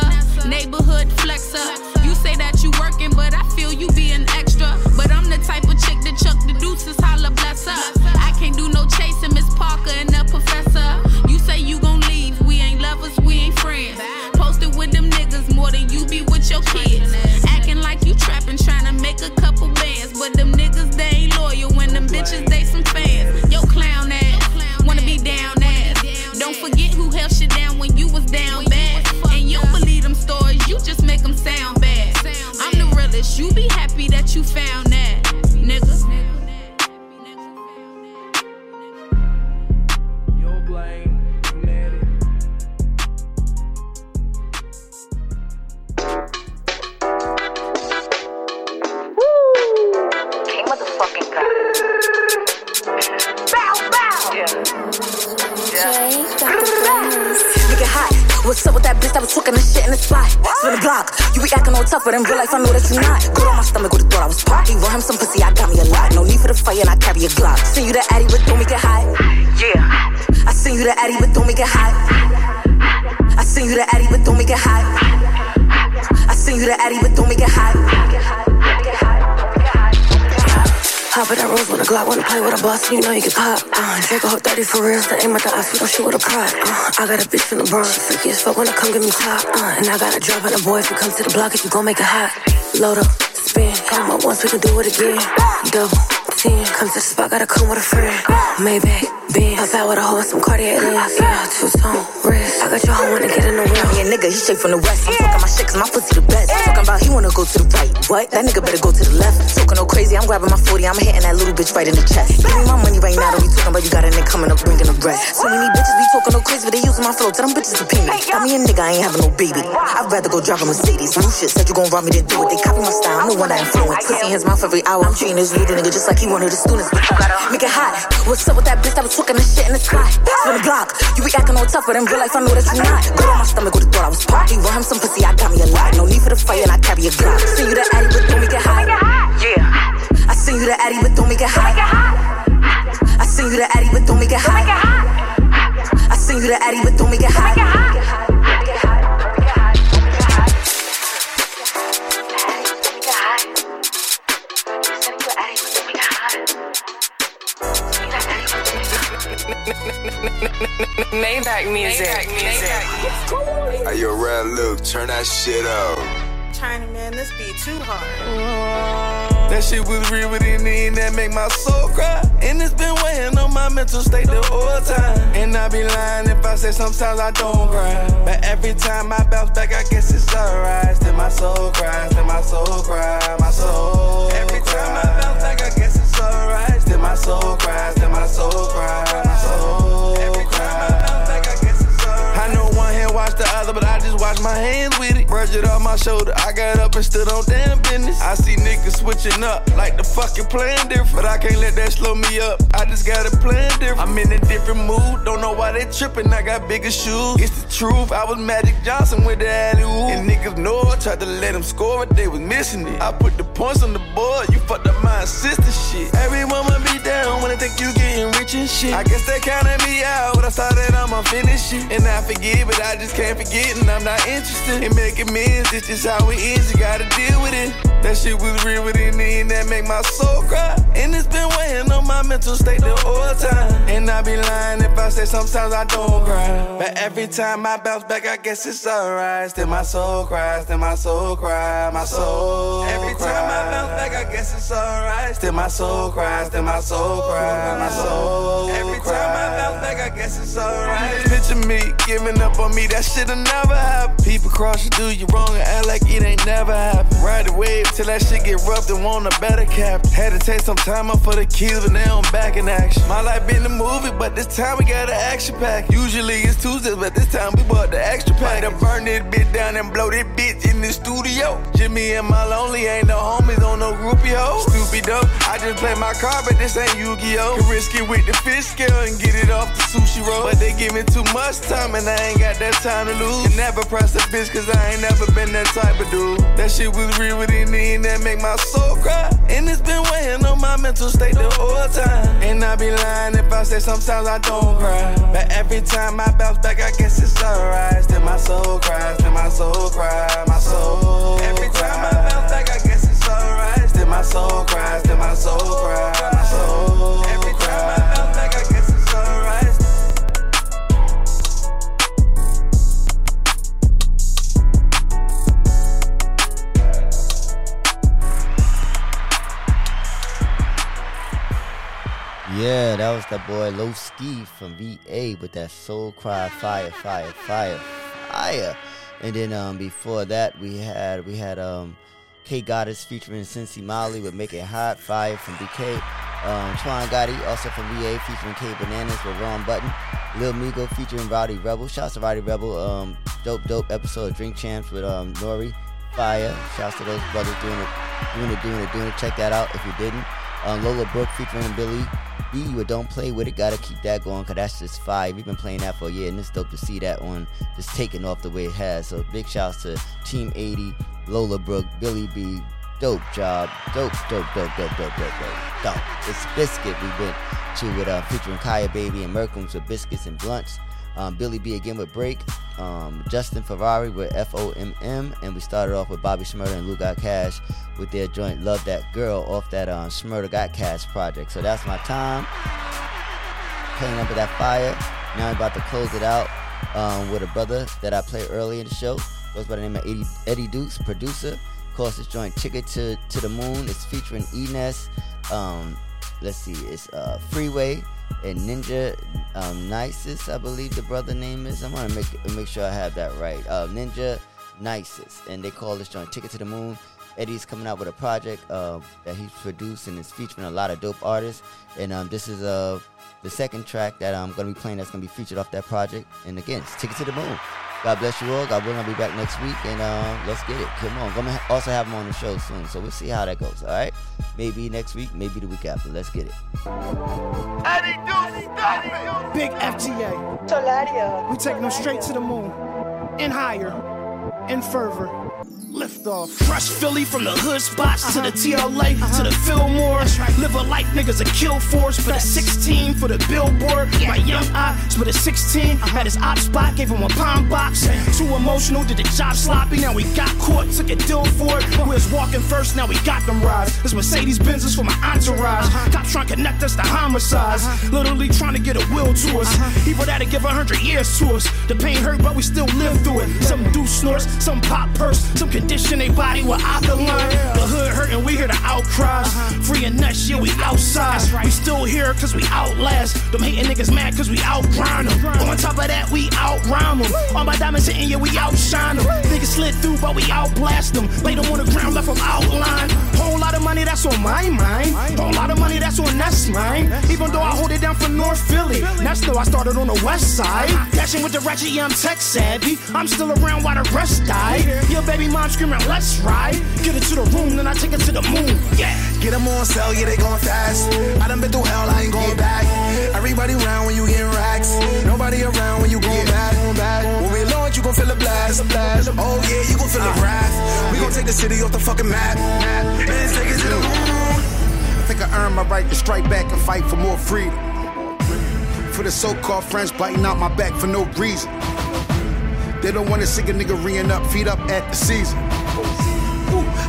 Neighborhood flexer. Say that you working, but I feel you being extra. But I'm the type of chick that chuck the deuces, holla bless her. I can't do no chasing, Miss Parker and the professor. You say you gon' leave, we ain't lovers, we ain't friends. Posted with them niggas more than you be with your kids. Acting like you trapping, trying to make a couple bands. But them niggas, they ain't loyal when them bitches, they some fans. I'm you be happy that you found that, nigga. King motherfucking God. Bow, bow. Yeah. Nigga hot. What's up with that bitch that was talking this shit in the spot? Spin the block. You be acting all tough, but in real life I know that you're not. Go on my stomach, would have thought I was party. Want him some pussy, I got me a lot. No need for the fire, and I carry a Glock. Send you the Addy, but don't make it hot. Yeah. I send you the Addy, but don't make it hot. I send you the Addy, but don't make it hot. I send you the Addy, but don't make it hot. Hop at that rose with a Glock, wanna play with a boss, you know you can pop. Uh, Draco whole 30 for real, so aim at the eyes, we don't shoot with a pride. Uh, I got a bitch in the Bronx, freaky as fuck wanna come get me top. Uh, and I got a drop on the boy, if you come to the block, if you gon' make it hot. Load up, spin, come up once, we can do it again. Double, come to the spot, gotta come with a friend. Maybach, Benz, I out with a hoe and some Cartier lens. Yeah, two-tone, wrist. I got your hoe wanna get in the wind. Yeah, nigga, he straight from the west. I'm talking my shit cause my pussy the best. Talking about he wanna go to the right. What? That nigga better go to the left. Talking no crazy, I'm grabbing my 40, I'm hitting that little bitch right in the chest. Give me my money right now, don't be talking about you got a nigga coming up bringing the rest. So many bitches be talking no crazy, but they using my flow. Tell them bitches to pay me. Got me a nigga, I ain't having no baby. I'd rather go drive a Mercedes. New shit, said you gon' rob me, then do it. They copy my style, no one that influence. Pussy in his mouth every hour. I'm treating this little nigga just like he one of the students. But you gotta make it hot. What's up with that bitch that was talking this shit in the sky? Spin the block. You be acting all tough, but in real life I know that you not. Go on my stomach, would have thought I was party. Want him some pussy, I got me a lot. No need for the fire, and I carry a Glock. Send you the Addy, but don't make it hot. Yeah. I send you the Addy, but don't make it hot. I send you the Addy, but don't make it hot. I send you the Addy, but don't make it hot. Maybach music. music Hey, yo, Red Luke, turn that shit up. China man, this beat too hard. That shit was real within me and that make my soul cry. And it's been weighing on my mental state the whole time. And I be lying if I say sometimes I don't cry. But every time I bounce back, I guess it's alright. Still my soul cries, still my soul cries, my soul. Every time I bounce back, I guess it's alright. Still my soul cries, still my soul cries, my soul. Wash the other, but I just wash my hands with it. brushed it off my shoulder. I got up and stood on damn business. I see niggas switching up like the fucking plan different. But I can't let that slow me up. I just got a plan different. I'm in a different mood. Don't know why they tripping. I got bigger shoes. It's the truth. I was Magic Johnson with the alley oop. And niggas know I tried to let them score, but they was missing it. I put the points on the board. You fucked up my sister shit. Everyone will be down when they think you getting rich and shit. I guess they counted me out. But I saw that I'ma finish it. And I forget, but I just can't forget. And I'm not interested in making amends. This is how it is. You gotta deal with it. That shit was real within me and that make my soul cry. And it's been weighing on my mental state the whole time. And I be lying if I say sometimes I don't cry. But every time I bounce back, I guess it's alright. Still my soul cries, still my soul cries, my soul. Every time I bounce back, I guess it's alright. Still my soul cries, still my soul cries, my soul. Every time I bounce back, I guess it's alright. Picture me giving up on me, that shit'll never happen. People cross you, do you wrong, and act like it ain't never happened. Ride the wave till that shit get rough and want a better cap. Had to take some time off for the kids, but now I'm back in action. My life been a movie, but this time we got an action pack. Usually it's Tuesdays, but this time we bought the extra pack. To burn this bitch down and blow this bitch in the studio. Jimmy and my lonely ain't no homies on no groupie hoe. Stupid though, I just play my card, but this ain't Yu-Gi-Oh. Can risk it with the fish scale and get it off the sushi roll. But they give me too much time and I ain't got that time to lose. Can never press a bitch cause I ain't never been that type of dude. That shit was real within me and that make my soul cry. And it's been weighing on my mental state the whole time. And I be lying if I say sometimes I don't cry. But every time I bounce back, I guess it's alright. Then my soul cries, then my soul cries, my soul. Every time I bounce back, I guess it's alright. Still my soul cries, still my soul cries, my soul. Every that was that boy Low Ski from VA with that Soul Cry Fire, Fire, Fire, Fire. And then um before that we had we had um K Goddess featuring Cincy Molly with Make It Hot, Fire from BK. Um Twan Gotti also from VA featuring K Bananas with Ron Button. Lil Migo featuring Rowdy Rebel. Shouts to Rowdy Rebel. Um dope dope episode of Drink Champs with um Nori. Fire. Shouts to those brothers doing it, doing it, doing it, doing it. Check that out if you didn't. Um, Lola Brooke featuring Billy B with Don't Play With It. Gotta keep that going because that's just fire. We've been playing that for a year and it's dope to see that one just taking off the way it has. So big shouts to Team 80, Lola Brooke, Billy B. Dope job. Dope, dope, dope, dope, dope, dope, dope. Dope. It's Biscuit we went to with uh, featuring Kaya Baby and Merkums with Biscuits and Blunts. Um, Billy B again with Break. Um, Justin Ferrari with FOMM. And we started off with Bobby Shmurda and Lou Got Cash with their joint Love That Girl off that um, Got Cash project. So that's my time. Playing up with that fire. Now I'm about to close it out um, with a brother that I played early in the show. Goes by the name of Eddie, Eddie Dukes, producer. Of course, this joint Ticket to, to the Moon. It's featuring Enes. Um, let's see, it's uh, Freeway and Ninja um, Nisus, I believe the brother name is. I'm gonna make make sure I have that right. Uh, Ninja Nisus, and they call this joint Ticket to the Moon. Eddie's coming out with a project uh, that he's produced and is featuring a lot of dope artists. And um, this is uh, the second track that I'm to be playing that's to be featured off that project. And again, it's Ticket to the Moon. God bless you all. God willing, I'll be back next week, and uh, let's get it. Come on. Gonna also have him on the show soon, so we'll see how that goes. All right, maybe next week, maybe the week after. Let's get it. Big FGA. Solario. We take them straight to the moon. And higher. And further. Lift off. Fresh Philly from the hood spots to the TLA to the Fillmore. Live a life niggas a kill force for the 16 for the billboard. My young eyes with a 16 had his op spot, gave him a palm box. Too emotional, did the job sloppy. Now we got caught, took a deal for it. We was walking first, now we got them rides. This Mercedes Benz is for my entourage. Cops trying to connect us to homicides. Literally trying to get a will to us. People that'll give a hundred years to us. The pain hurt, but we still live through it. Some do snorts, some pop purse, some condition they body with alkaline. The hood hurting, we hear the outcries. Uh-huh. Free and nuts, yeah, we outside. We still here cause we outlast. Them hating niggas mad cause we outgrind them. On top of that, we outround them. All my diamonds hitting, yeah, we outshine them. Niggas slid through, but we outblast them. Laid them on the ground, left them outlined. Lot of money that's on my mind. Whole lot of money that's on that's mine. Even though I hold it down for North Philly. That's though I started on the west side. Dashing with the ratchet, yeah, I'm tech savvy. I'm still around while the rest die. Your baby mom screaming, let's ride. Get it to the room, then I take it to the moon. Yeah. Get them on sale, yeah, they going fast. I done been through hell, I ain't going back. Everybody around when you getting racks. Nobody around when you Oh yeah, you gon' feel the wrath. We gon' take the city off the fucking map. It to the moon. I think I earned my right to strike back and fight for more freedom. For the so-called friends biting out my back for no reason. They don't wanna see a nigga reeing up, feet up at the season.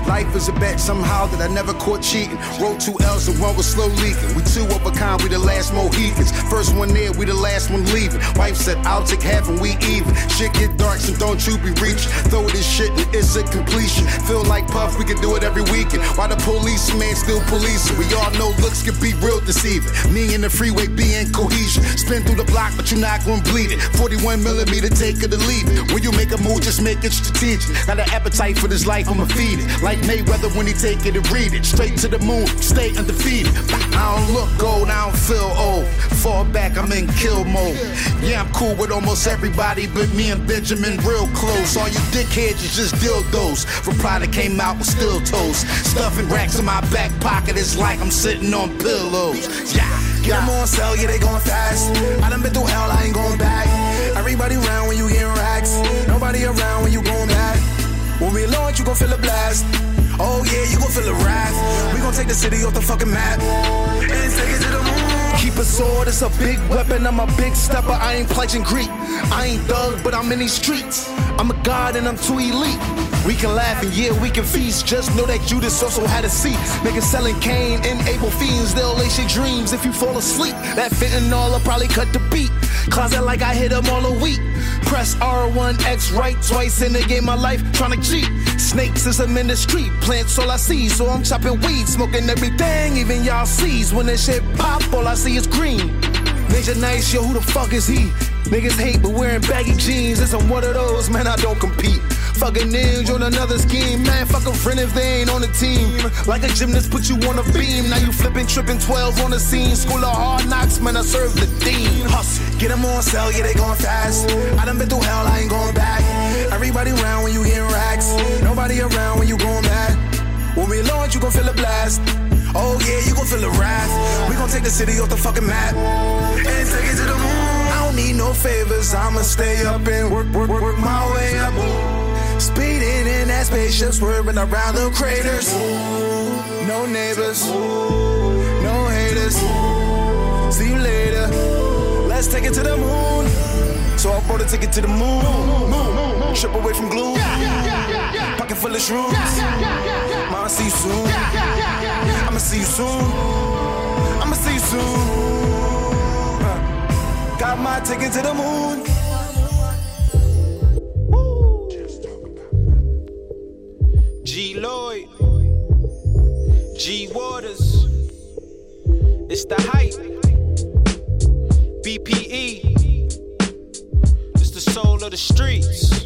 Life is a bet somehow that I never caught cheating. Wrote two L's and one was slow leaking. We two of a kind, we the last Mohicans. First one there, we the last one leaving. Wife said, I'll take half and we even. Shit get dark, so don't you be reaching. Throw this shit and it's a completion. Feel like Puff, we can do it every weekend. Why the policeman still policing? We all know looks can be real deceiving. Me and the freeway being cohesion. Spin through the block, but you're not gonna bleed it. 41 millimeter, take it or leave it. When you make a move, just make it strategic. Got an appetite for this life, I'ma feed it. Like Mayweather when he take it and read it. Straight to the moon, stay undefeated. I don't look old, I don't feel old. Fall back, I'm in kill mode. Yeah, I'm cool with almost everybody, but me and Benjamin real close. All you dickheads is just dildos. Reply that came out with still toes. Stuffing racks in my back pocket, it's like I'm sitting on pillows. Yeah. Get them on sale, yeah, they going fast. I done been through hell, I ain't going back. Everybody around when you getting racks. Nobody around when you. When we launch, you gon' feel a blast. Oh yeah, you gon' feel a wrath. We gon' take the city off the fucking map. And take it to the moon. Keep a sword, it's a big weapon. I'm a big stepper, I ain't pledging Greek. I ain't thug, but I'm in these streets. I'm a god and I'm too elite. We can laugh and yeah, we can feast. Just know that Judas also had a seat. Niggas selling cane and able fiends, they'll lace your dreams if you fall asleep. That fentanyl will probably cut the beat. Closet like I hit them all a week. Press R1X right twice in the game of life, trying to cheat. Snakes is I'm in the street, plants all I see, so I'm chopping weed, smoking everything, even y'all sees. When this shit pop, all I see is green. Ninja nice, yo, who the fuck is he? Niggas hate, but wearing baggy jeans. It's I'm one of those, man, I don't compete. Fucking ninja on another scheme, man. Fuck a friend if they ain't on the team. Like a gymnast put you on a beam. Now you flipping, tripping 12 on the scene. School of hard knocks, man, I serve the dean. Hustle. Get them on sale, yeah, they going fast. I done been through hell, I ain't going back. Everybody around when you getting racks. Nobody around when you going back. When we launch, you gon' feel a blast. Gon' feel a wrath. We gon' take the city off the fucking map. And take it to the moon. I don't need no favors, I'ma stay up and work, work, work, work my way up. Speeding in that spaceship, swerving around the craters. No neighbors, no haters. See you later. Let's take it to the moon. So I bought a ticket to the moon. Trip away from gloom. Pocket full of shrooms. Mama, see you soon. I'ma see you soon. I'ma see you soon. Uh, Got my ticket to the moon. G Lloyd, G Waters, it's the hype. BPE, it's the soul of the streets.